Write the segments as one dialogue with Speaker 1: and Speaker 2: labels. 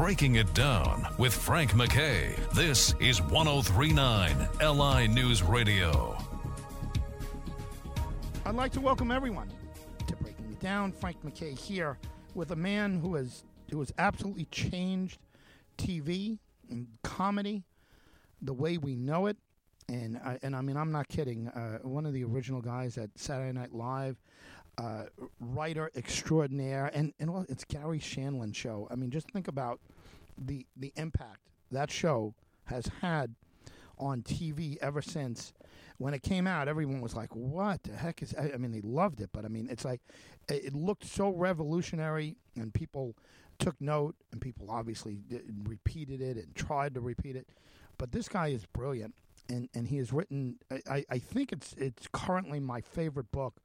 Speaker 1: Breaking It Down with Frank MacKay. This is 1039 LI News Radio.
Speaker 2: I'd like to welcome everyone to Breaking It Down. Frank MacKay here with a man who has who has absolutely changed TV and comedy the way we know it. And I, and I mean, I'm not kidding. Uh, one of the original guys at Saturday Night Live, uh, writer extraordinaire, and and it's Garry Shandling show. I mean, just think about the the impact that show has had on TV ever since when it came out. Everyone was like, "What the heck is?" I, I mean, they loved it, but I mean, it's like it, it looked so revolutionary, and people took note, and people obviously did, repeated it and tried to repeat it. But this guy is brilliant, and, and he has written. I, I think it's it's currently my favorite book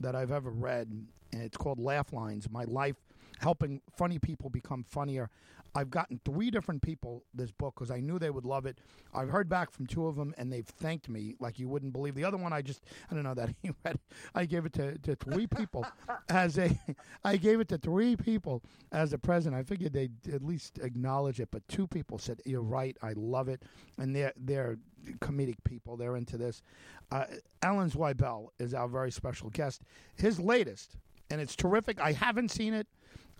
Speaker 2: that I've ever read, and it's called Laugh Lines: My Life Helping Funny People Become Funnier. I've gotten three different people this book because I knew they would love it. I've heard back from two of them, and they've thanked me like you wouldn't believe. The other one, I just I don't know that he read. I gave it to, to three people as a. I gave it to three people as a present. I figured they'd at least acknowledge it, but two people said, "You're right. I love it," and they're they're comedic people. They're into this. Uh, Alan Zweibel is our very special guest. His latest, and it's terrific. I haven't seen it.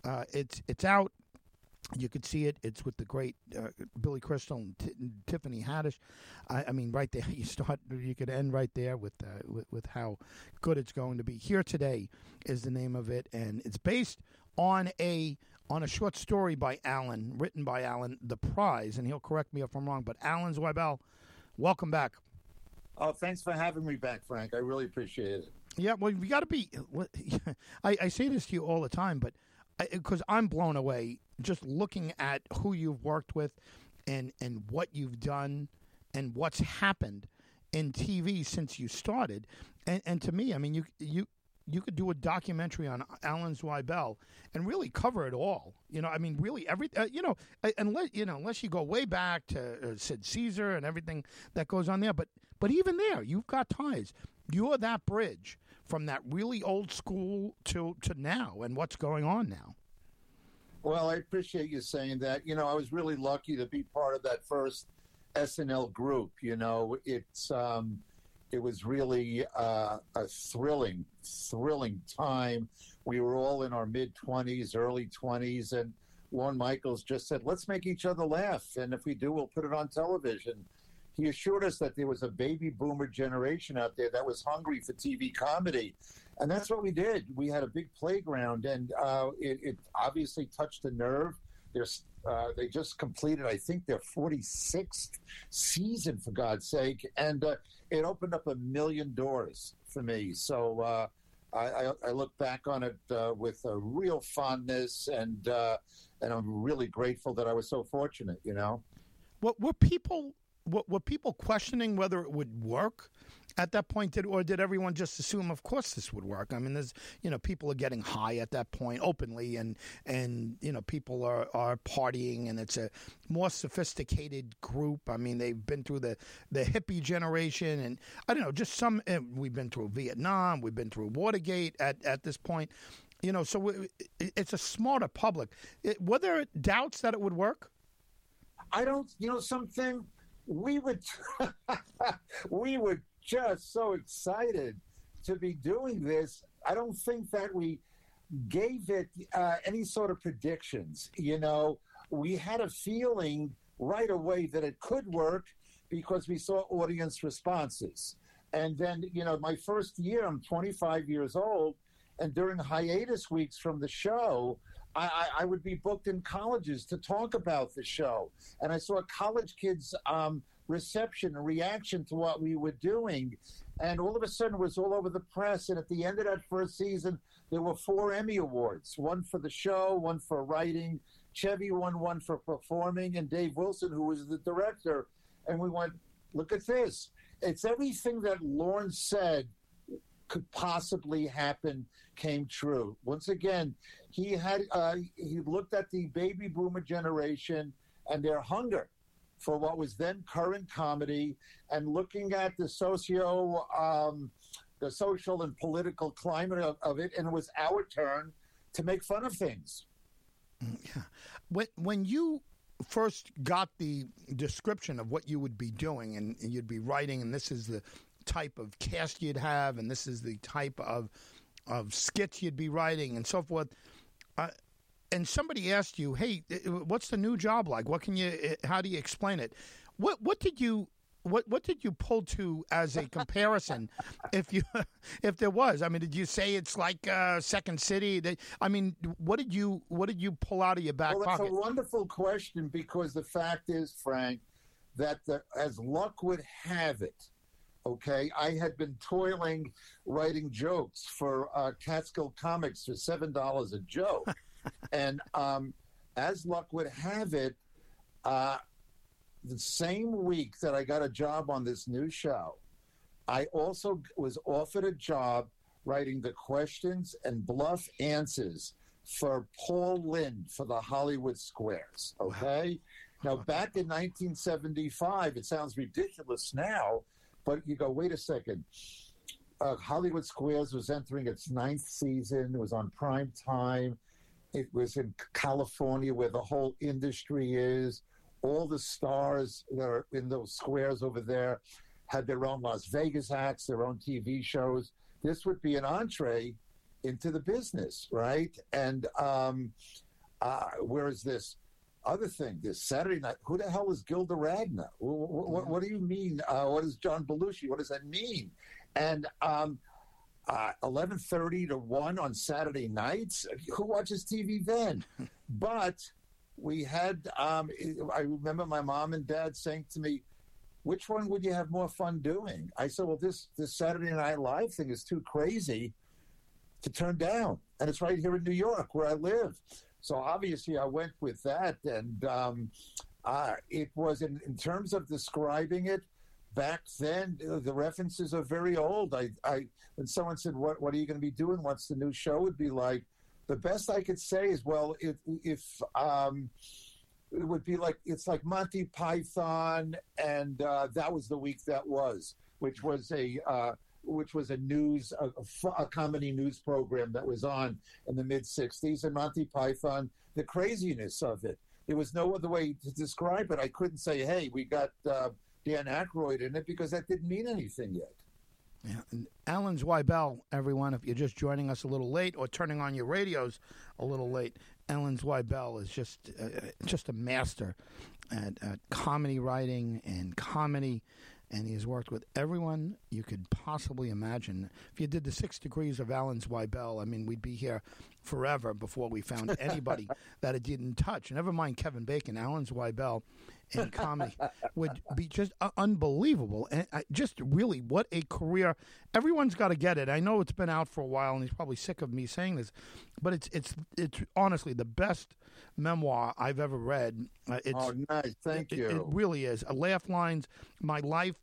Speaker 2: Uh, it's it's out. You could see it. It's with the great uh, Billy Crystal and T- Tiffany Haddish. I, I, mean, right there, you start. You could end right there with, uh, with with how good it's going to be. Here today is the name of it, and it's based on a on a short story by Alan, written by Alan, The Prize, and he'll correct me if I'm wrong. But Alan Zweibel, welcome back.
Speaker 3: Oh, thanks for having me back, Frank. I really appreciate it.
Speaker 2: Yeah, well, we got to be. I, I say this to you all the time, but because I'm blown away just looking at who you've worked with and and what you've done and what's happened in TV since you started. And and to me, I mean, you you you could do a documentary on Alan Zweibel and really cover it all. You know, I mean, really every uh, you know, unless you know, unless you go way back to uh, Sid Caesar and everything that goes on there. But but even there, you've got ties. You're that bridge from that really old school to to now and what's going on now.
Speaker 3: Well, I appreciate you saying that. You know, I was really lucky to be part of that first SNL group. You know, it's um, it was really uh, a thrilling, thrilling time. We were all in our mid twenties, early twenties, and Lorne Michaels just said, "Let's make each other laugh, and if we do, we'll put it on television." He assured us that there was a baby boomer generation out there that was hungry for TV comedy, and that's what we did. We had a big playground, and uh, it, it, obviously touched a nerve. Uh, they just completed, I think, their 46th season, for God's sake, and uh, it opened up a million doors for me. So uh, I, I, look back on it uh, with a real fondness, and uh, and I'm really grateful that I was so fortunate. You know,
Speaker 2: what were people were people questioning whether it would work? At that point, did or did everyone just assume, of course, this would work? I mean, there's you know people are getting high at that point openly, and and you know people are are partying, and it's a more sophisticated group. I mean, they've been through the the hippie generation, and I don't know, just some. Eh, we've been through Vietnam, we've been through Watergate at at this point. You know, so it's a smarter public. It, were there doubts that it would work?
Speaker 3: I don't. You know, something we would we would just so excited to be doing this. I don't think that we gave it uh, any sort of predictions. You know, we had a feeling right away that it could work because we saw audience responses. And then, you know, my first year, I'm 25 years old, and during hiatus weeks from the show, I, I, would be booked in colleges to talk about the show. And I saw college kids um, reception and reaction to what we were doing. And all of a sudden, it was all over the press. And at the end of that first season, there were four Emmy Awards one for the show, one for writing. Chevy won one for performing, and Dave Wilson, who was the director. And we went, look at this. It's everything that Lorne said could possibly happen came true. Once again, he had uh, he looked at the baby boomer generation and their hunger for what was then current comedy and looking at the socio um, the social and political climate of, of, it and it was our turn to make fun of things
Speaker 2: Yeah. When when you first got the description of what you would be doing, and, and you'd be writing, and this is the type of cast you'd have, and this is the type of of skits you'd be writing, and so forth. Uh, and somebody asked you, "Hey, what's the new job like? What can you? How do you explain it?" What what did you what what did you pull to as a comparison if you if there was i mean did you say it's like uh, second city i mean what did you what did you pull out of your back
Speaker 3: well,
Speaker 2: pocket
Speaker 3: it's a wonderful question because the fact is frank that the, as luck would have it okay i had been toiling writing jokes for uh, catskill comics for seven dollars a joke and um, as luck would have it uh, the same week that I got a job on this new show, I also was offered a job writing the questions and bluff answers for Paul Lynde for the Hollywood Squares. Okay. Wow. Now, back in 1975, it sounds ridiculous now, but you go, wait a second. Uh, Hollywood Squares was entering its ninth season. It was on prime time. It was in California, where the whole industry is all the stars that are in those squares over there had their own Las Vegas acts, their own TV shows. This would be an entree into the business, right? And um, uh, whereas this other thing, this Saturday night, who the hell is Gilda Radner? What, what, what do you mean? Uh, what is John Belushi? What does that mean? And um, uh, 11.30 to 1 on Saturday nights? Who watches TV then? but we had um, i remember my mom and dad saying to me which one would you have more fun doing i said well this this saturday night live thing is too crazy to turn down and it's right here in new york where i live so obviously i went with that and um, uh, it was in, in terms of describing it back then the references are very old i, I when someone said what, what are you going to be doing what's the new show would be like the best I could say is, well, if, if um, it would be like it's like Monty Python, and uh, that was the week that was, which was a uh, which was a news a, a, comedy news program that was on in the mid '60s, and Monty Python, the craziness of it. There was no other way to describe it. I couldn't say, "Hey, we got uh, Dan Aykroyd in it," because that didn't mean anything yet.
Speaker 2: Yeah. And Alan Zweibel, everyone, if you're just joining us a little late or turning on your radios a little late, Alan Zweibel is just uh, just a master at, at comedy writing and comedy and he has worked with everyone you could possibly imagine. If you did the six degrees of Alan Zweibel, I mean, we'd be here forever before we found anybody that it didn't touch. Never mind Kevin Bacon, Alan Zweibel in comedy would be just uh, unbelievable. And uh, just really, what a career! Everyone's got to get it. I know it's been out for a while, and he's probably sick of me saying this, but it's it's it's honestly the best memoir I've ever read.
Speaker 3: Uh, it's, oh, nice! Thank
Speaker 2: it,
Speaker 3: you.
Speaker 2: It really is. A laugh lines, my life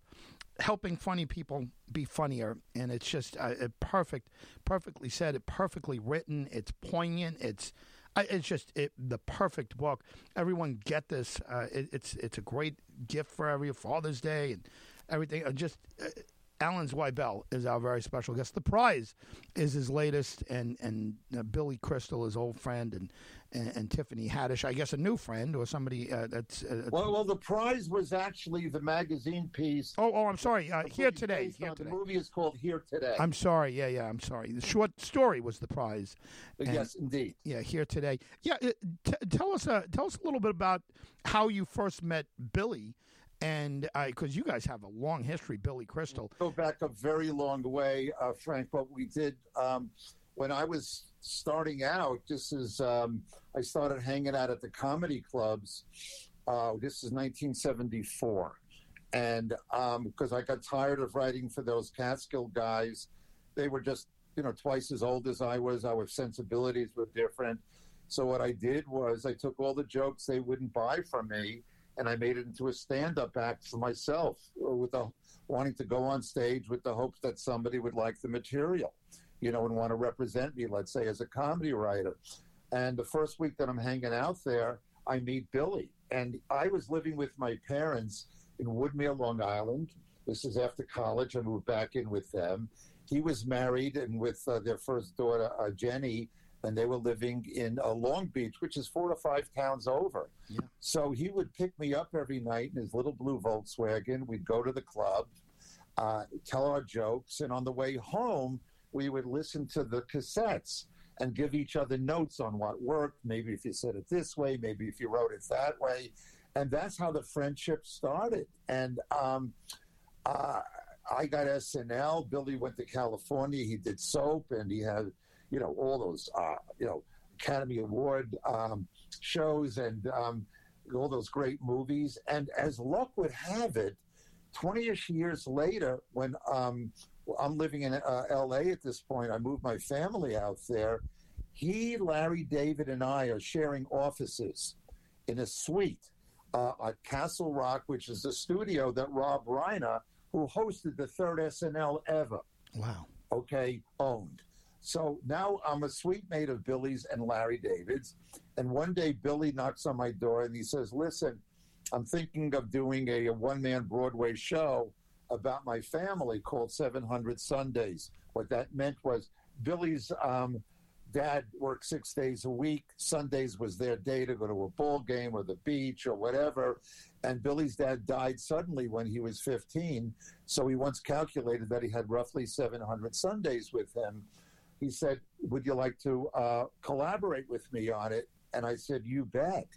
Speaker 2: helping funny people be funnier and it's just uh, perfect perfectly said it perfectly written it's poignant it's it's just it, the perfect book. Everyone get this. Uh, it, it's it's a great gift for every Father's Day and everything. Just uh, Alan Zweibel is our very special guest. The prize is his latest, and and uh, Billy Crystal, his old friend, and, and, and Tiffany Haddish, I guess a new friend or somebody uh, that's. Uh,
Speaker 3: well, well, the prize was actually the magazine piece.
Speaker 2: Oh, oh, I'm sorry. Uh, here today. Here
Speaker 3: today. The movie is called Here Today.
Speaker 2: I'm sorry. Yeah, yeah. I'm sorry. The short story was the prize.
Speaker 3: And, yes, indeed.
Speaker 2: Yeah, Here Today. Yeah, uh, t- tell us. Uh, tell us a little bit about how you first met Billy and because you guys have a long history, Billy Crystal.
Speaker 3: Go back a very long way, uh, Frank. What we did um, when I was starting out, just as um, I started hanging out at the comedy clubs. Uh, this is 1974, and because um, I got tired of writing for those Catskill guys, they were just you know twice as old as I was. Our sensibilities were different. So what I did was I took all the jokes they wouldn't buy from me and I made it into a stand-up act for myself, uh, with the wanting to go on stage with the hopes that somebody would like the material, you know, and want to represent me, let's say, as a comedy writer. And the first week that I'm hanging out there, I meet Billy, and I was living with my parents in Woodmere, Long Island. This is after college. I moved back in with them. He was married and with uh, their first daughter, uh, Jenny, and they were living in uh, Long Beach, which is four to five towns over.
Speaker 2: Yeah.
Speaker 3: So he would pick me up every night in his little blue Volkswagen. We'd go to the club, uh, tell our jokes, and on the way home, we would listen to the cassettes and give each other notes on what worked. Maybe if you said it this way, maybe if you wrote it that way. And that's how the friendship started. And um, uh, I got SNL. Billy went to California. He did soap, and he had, you know, all those, uh, you know, Academy Award um, shows and um, all those great movies. And as luck would have it, 20ish years later, when um, I'm living in uh, LA at this point, I moved my family out there. He, Larry, David, and I are sharing offices in a suite uh, at Castle Rock, which is the studio that Rob Reiner, who hosted the third SNL ever,
Speaker 2: Wow.
Speaker 3: okay, owned. So now I'm a suite mate of Billy's and Larry David's. And one day Billy knocks on my door and he says, Listen, I'm thinking of doing a, a one man Broadway show about my family called 700 Sundays. What that meant was Billy's um, dad worked six days a week. Sundays was their day to go to a ball game or the beach or whatever. And Billy's dad died suddenly when he was 15. So he once calculated that he had roughly 700 Sundays with him. He said, Would you like to uh, collaborate with me on it? And I said, You bet.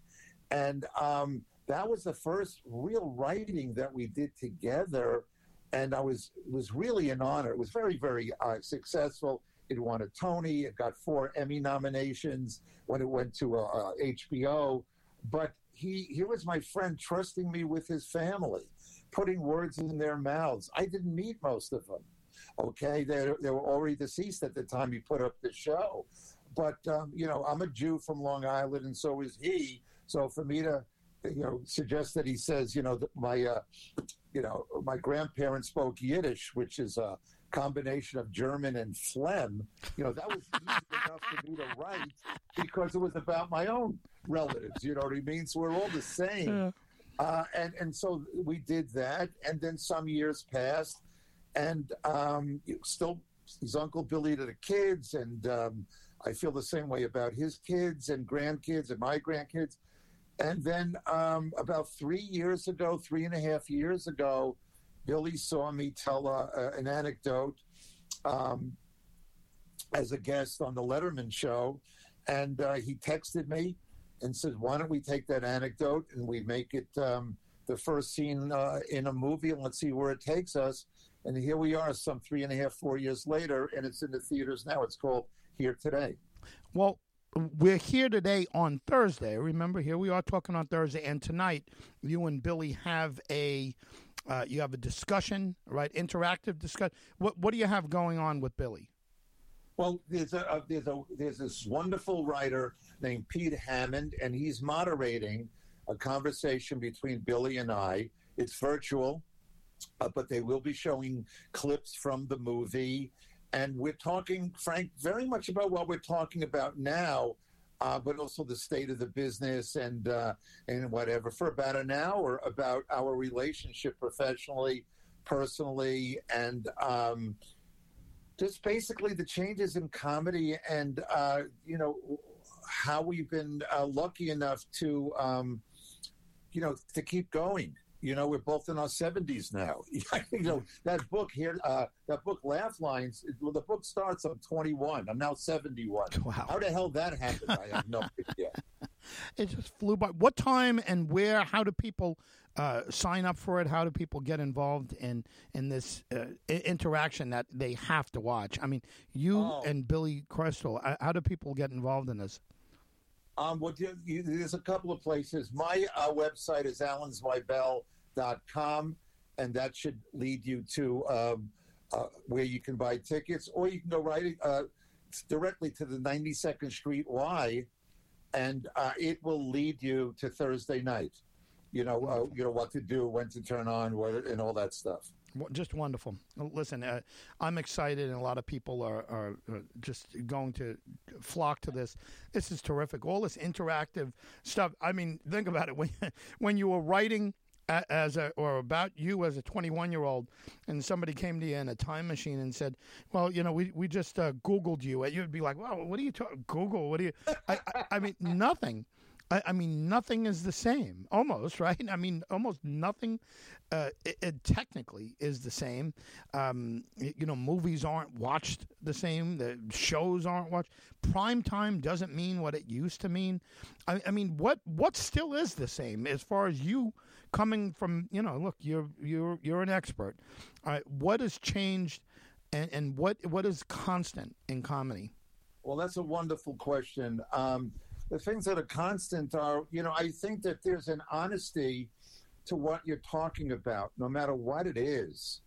Speaker 3: And um, that was the first real writing that we did together. And I was was really an honor. It was very, very uh, successful. It won a Tony. It got four Emmy nominations when it went to uh, uh, HBO. But he he was my friend, trusting me with his family, putting words in their mouths. I didn't meet most of them. Okay, they they were already deceased at the time he put up the show. But um, you know, I'm a Jew from Long Island, and so is he. So for me to you know suggest that he says, you know, that my uh, you know my grandparents spoke Yiddish, which is a combination of German and phlegm. You know, that was easy enough for me to write because it was about my own relatives. You know what I mean? So we're all the same.
Speaker 2: Yeah.
Speaker 3: Uh, and and so we did that, and then some years passed, and um, still he's Uncle Billy to the kids, and um, I feel the same way about his kids and grandkids and my grandkids. And then um, about three years ago, three and a half years ago, Billy saw me tell uh, an anecdote um, as a guest on the Letterman show, and uh, he texted me and said, "Why don't we take that anecdote and we make it um, the first scene uh, in a movie, and let's see where it takes us." And here we are, some three and a half, four years later, and it's in the theaters now. It's called Here Today.
Speaker 2: Well, we're here today on Thursday. Remember, here we are talking on Thursday, and tonight you and Billy have a uh, you have a discussion, right? Interactive discussion. What what do you have going on with Billy?
Speaker 3: Well, there's a, a there's a there's this wonderful writer named Pete Hammond, and he's moderating a conversation between Billy and I. It's virtual, uh, but they will be showing clips from the movie, and we're talking, Frank, very much about what we're talking about now, uh, but also the state of the business and uh, and whatever for about an hour about our relationship professionally, personally, and. Um, just basically the changes in comedy and uh, you know how we've been uh, lucky enough to um, you know to keep going you know we're both in our 70s now you know that book here uh, that book laugh lines well, the book starts i'm 21 i'm now 71
Speaker 2: Wow.
Speaker 3: how the hell that happened i have no idea
Speaker 2: It just flew by. What time and where? How do people uh, sign up for it? How do people get involved in in this uh, interaction that they have to watch? I mean, you
Speaker 3: Oh.
Speaker 2: and Billy Crystal. uh, How do people get involved in this?
Speaker 3: Um, well, there's a couple of places. My uh, website is alanzweibel.com, and that should lead you to um, uh, where you can buy tickets, or you can go right uh, directly to the 92nd Street Y, and uh, it will lead you to Thursday night. You know, uh, you know what to do, when to turn on, what, and all that stuff.
Speaker 2: Just wonderful. Listen, uh, I'm excited, and a lot of people are, are, are just going to flock to this. This is terrific. All this interactive stuff. I mean, think about it. When when you were writing as a or about you as a 21 year old, and somebody came to you in a time machine and said, "Well, you know, we we just uh, Googled you," and you'd be like, "Well, what are you talking? Google? What do you?" I, I, I mean, nothing. I, I mean, nothing is the same, almost, right? I mean, almost nothing uh, it, it technically is the same. Um, you know, movies aren't watched the same. The shows aren't watched. Prime time doesn't mean what it used to mean. I, I mean, what what still is the same as far as you coming from? You know, look, you're you're you're an expert. All right, what has changed, and, and what what is constant in comedy?
Speaker 3: Well, that's a wonderful question. Um, the things that are constant are, you know, I think that there's an honesty to what you're talking about, no matter what it is.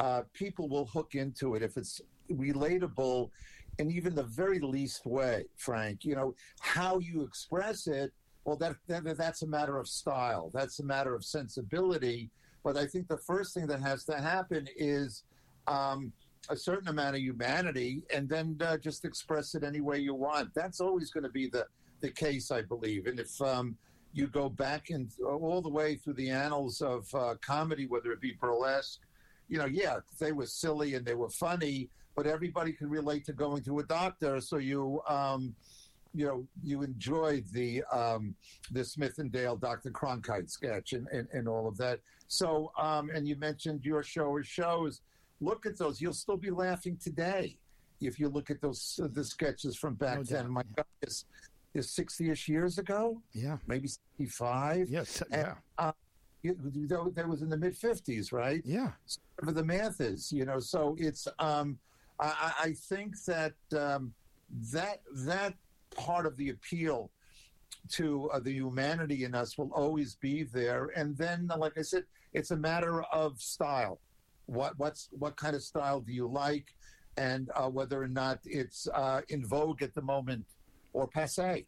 Speaker 3: Uh, people will hook into it if it's relatable in even the very least way, Frank. You know, how you express it, well, that, that that's a matter of style, that's a matter of sensibility. But I think the first thing that has to happen is um, a certain amount of humanity and then uh, just express it any way you want. That's always going to be the, the case, I believe. And if um, you go back and all the way through the annals of uh, comedy, whether it be burlesque, you know, yeah, they were silly and they were funny, but everybody can relate to going to a doctor. So you, um, you know, you enjoyed the um, the Smith and Dale Dr. Kronkhite sketch and, and, and all of that. So, um, and you mentioned your show or shows. Look at those; you'll still be laughing today if you look at those uh, the sketches from back
Speaker 2: No
Speaker 3: then.
Speaker 2: doubt,
Speaker 3: My God, it's, it's sixty-ish years ago,
Speaker 2: Yeah.
Speaker 3: maybe sixty-five.
Speaker 2: Yes.
Speaker 3: And,
Speaker 2: Yeah.
Speaker 3: uh, you- that that was in the mid fifties, right?
Speaker 2: Yeah.
Speaker 3: whatever the math is, you know. So it's um, I, I I think that um, that that part of the appeal to uh, the humanity in us will always be there. And then, like I said, it's a matter of style. What what's what kind of style do you like, and uh, whether or not it's uh, in vogue at the moment or passe.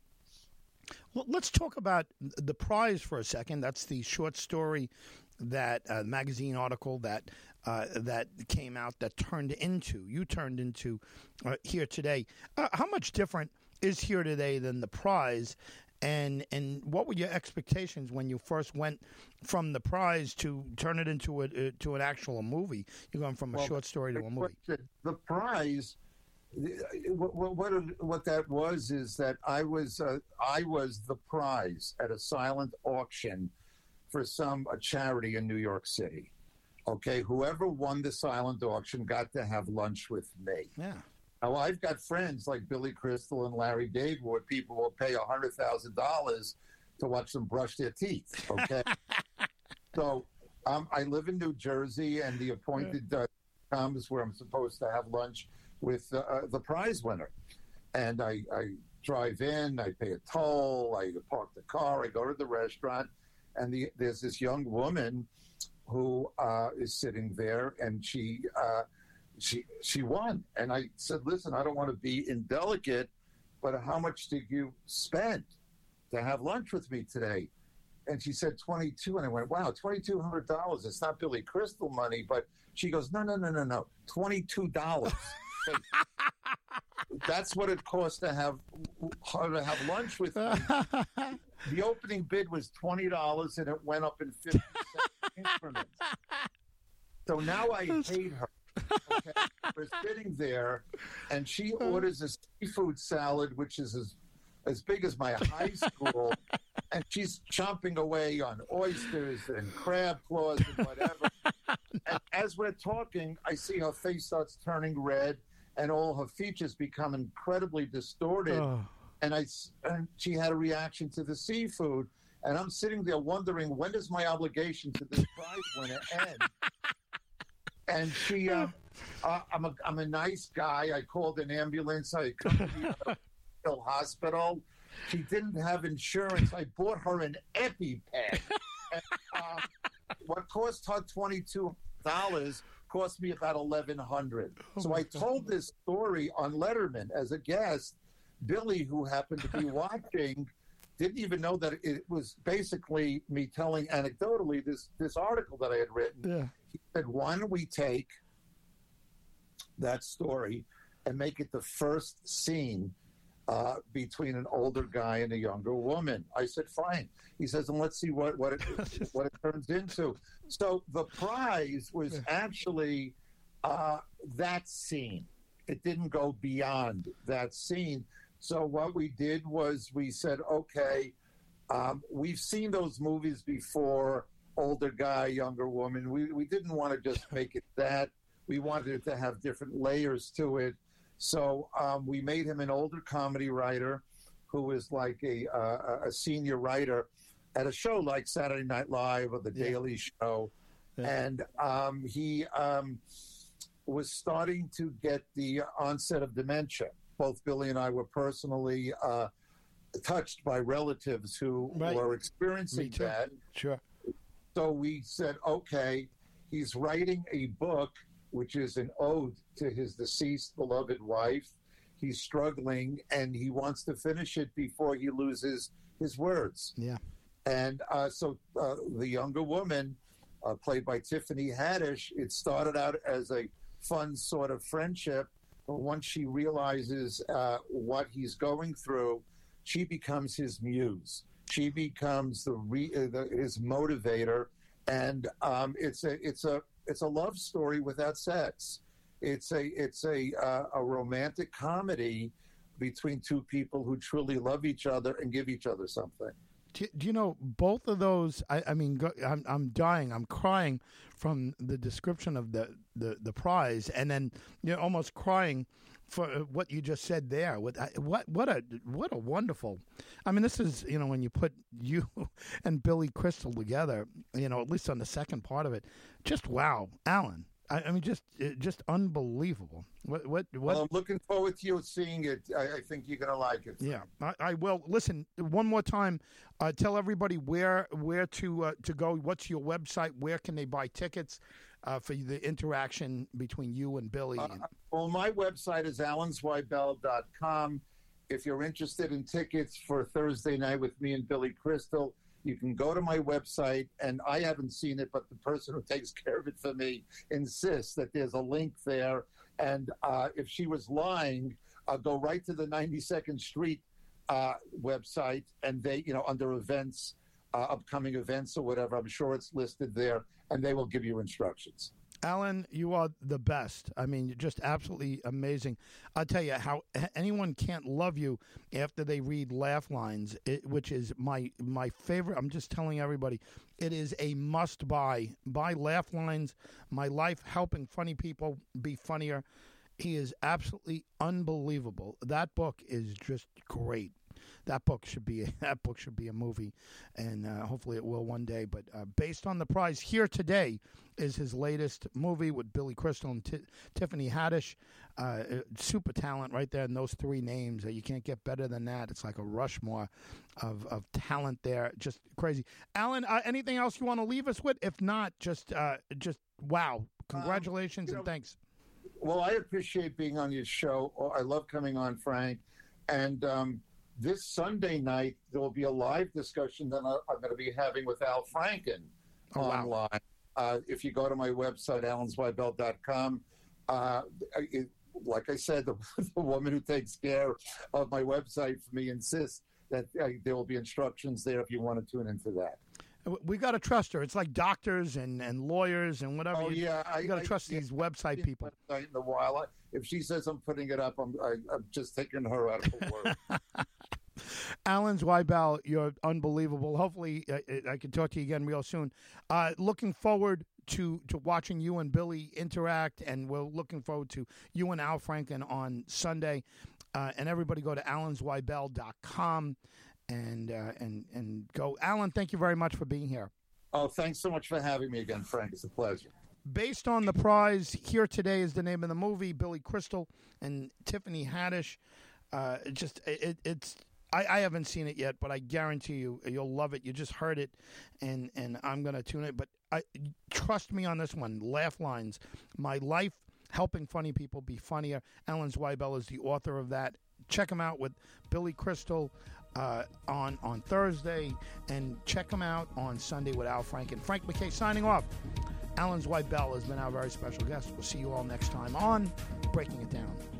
Speaker 2: Well, let's talk about the prize for a second. That's the short story that uh, magazine article that uh, that came out that turned into you turned into uh, here today. Uh, how much different is here today than the prize? And and what were your expectations when you first went from the prize to turn it into a uh, to an actual movie? You're going from a
Speaker 3: Well,
Speaker 2: short story to a movie.
Speaker 3: The prize, what, what, what, what that was is that I was uh, I was the prize at a silent auction for some a charity in New York City. Okay, whoever won the silent auction got to have lunch with me.
Speaker 2: Yeah.
Speaker 3: Now I've got friends like Billy Crystal and Larry David, where people will pay hundred thousand dollars to watch them brush their teeth. Okay, so um, I live in New Jersey, and the appointed uh, is where I'm supposed to have lunch with uh, uh, the prize winner, and I, I drive in, I pay a toll, I park the car, I go to the restaurant, and the, there's this young woman who uh, is sitting there, and she uh, she she won, and I said, "Listen, I don't want to be indelicate, but how much did you spend to have lunch with me today?" And she said 22, and I went, "Wow, twenty two hundred dollars. It's not Billy Crystal money, but." She goes, "No, no, no, no, no, twenty two dollars." That's what it cost to have uh, to have lunch with me. The opening bid was twenty dollars, and it went up in fifty increments. So now I hate her. We're sitting there, and she orders a seafood salad, which is as as big as my high school, and she's chomping away on oysters and crab claws and whatever. and as we're talking, I see her face starts turning red, and all her features become incredibly distorted
Speaker 2: Oh.
Speaker 3: and I and she had a reaction to the seafood, and I'm sitting there wondering when does my obligation to this prize winner end? And she, uh, uh, I'm a I'm a nice guy. I called an ambulance. I accompanied her to the hospital. She didn't have insurance. I bought her an EpiPen. And, uh, what cost her twenty two dollars cost me about eleven hundred. so I told this story on Letterman as a guest. Billy, who happened to be watching, didn't even know that it was basically me telling anecdotally this this article that I had written.
Speaker 2: Yeah.
Speaker 3: He said, "Why don't we take that story and make it the first scene uh, between an older guy and a younger woman. I said, fine. He says, and let's see what, what, it, what it turns into. So the prize was actually uh, that scene. It didn't go beyond that scene. So what we did was we said, okay, um, we've seen those movies before older guy, younger woman. We, we didn't want to just make it that. We wanted it to have different layers to it. So um, we made him an older comedy writer who was like a, uh, a senior writer at a show like Saturday Night Live or The yeah. Daily Show. Yeah. And um, he um, was starting to get the onset of dementia. Both Billy and I were personally uh, touched by relatives who right. were experiencing that.
Speaker 2: Sure.
Speaker 3: So we said, okay, he's writing a book which is an ode to his deceased beloved wife. He's struggling and he wants to finish it before he loses his words.
Speaker 2: Yeah.
Speaker 3: And uh, so uh, the younger woman, uh, played by Tiffany Haddish, it started out as a fun sort of friendship. But once she realizes uh, what he's going through, she becomes his muse. She becomes the, re- uh, the his motivator, and um, it's a it's a it's a love story without sex. It's a it's a uh, a romantic comedy between two people who truly love each other and give each other something.
Speaker 2: Do, do you know both of those? I, I mean, go, I'm I'm dying. I'm crying from the description of the, the, the prize, and then you're almost crying for uh, what you just said there. What what what a what a wonderful. I mean, this is you know when you put you and Billy Crystal together, you know at least on the second part of it, just wow, Alan. I, I mean, just uh, just unbelievable. What what what?
Speaker 3: Well, I'm looking forward to you seeing it. I, I think you're gonna like it.
Speaker 2: Yeah, I, I will. Listen, one more time. Uh, tell everybody where where to uh, to go. What's your website? Where can they buy tickets? Uh, for the interaction between you and Billy? Uh,
Speaker 3: well, my website is alanzweibel.com. If you're interested in tickets for Thursday night with me and Billy Crystal, you can go to my website, and I haven't seen it, but the person who takes care of it for me insists that there's a link there. And uh, if she was lying, I'll go right to the 92nd Street uh, website, and they, you know, under events, uh, upcoming events or whatever. I'm sure it's listed there, and they will give you instructions.
Speaker 2: Alan, you are the best. I mean, just absolutely amazing. I'll tell you how anyone can't love you after they read Laugh Lines, it, which is my my favorite. I'm just telling everybody, it is a must buy. Buy Laugh Lines. My life helping funny people be funnier. He is absolutely unbelievable. That book is just great that book should be that book should be a movie, and uh, hopefully it will one day. But uh, based on the prize here today is his latest movie with Billy Crystal and T- Tiffany Haddish. Uh, uh, super talent right there in those three names. you can't get better than that. It's like a Rushmore of, of talent there. Just crazy. Alan, uh, anything else you want to leave us with? If not, just uh, just wow. Congratulations um, and know, thanks.
Speaker 3: Well, I appreciate being on your show. I love coming on, Frank. And um, this Sunday night, there will be a live discussion that I'm going to be having with Al Franken oh, online. Wow. Uh, if you go to my website, alanzweibel.com, uh, it, like I said, the, the, woman who takes care of my website for me insists that uh, there will be instructions there if you want to tune into that.
Speaker 2: We got to trust her. It's like doctors and, and lawyers and whatever.
Speaker 3: Oh
Speaker 2: you,
Speaker 3: yeah,
Speaker 2: you got to trust
Speaker 3: I,
Speaker 2: these I, website I, people.
Speaker 3: In a while, if she says I'm putting it up, I'm I, am just taking her out of the word.
Speaker 2: Alan Zweibel, you're unbelievable. Hopefully, uh, uh, I can talk to you again real soon. Uh, looking forward to to watching you and Billy interact, and we're looking forward to you and Al Franken on Sunday. Uh, and everybody go to alanzweibel.com and uh, and and go. Alan, thank you very much for being here.
Speaker 3: Oh, thanks so much for having me again, Frank. It's a pleasure.
Speaker 2: Based on the prize, here today is the name of the movie. Billy Crystal and Tiffany Haddish. Uh, just it, it's I, I, haven't seen it yet, but I guarantee you you'll love it. You just heard it, and and I'm gonna tune it. But I trust me on this one. Laugh lines. My life helping funny people be funnier. Alan Zweibel is the author of that. Check him out with Billy Crystal uh, on on Thursday, and check him out on Sunday with Al Franken. And Frank MacKay. signing off. Alan Zweibel has been our very special guest. We'll see you all next time on Breaking It Down.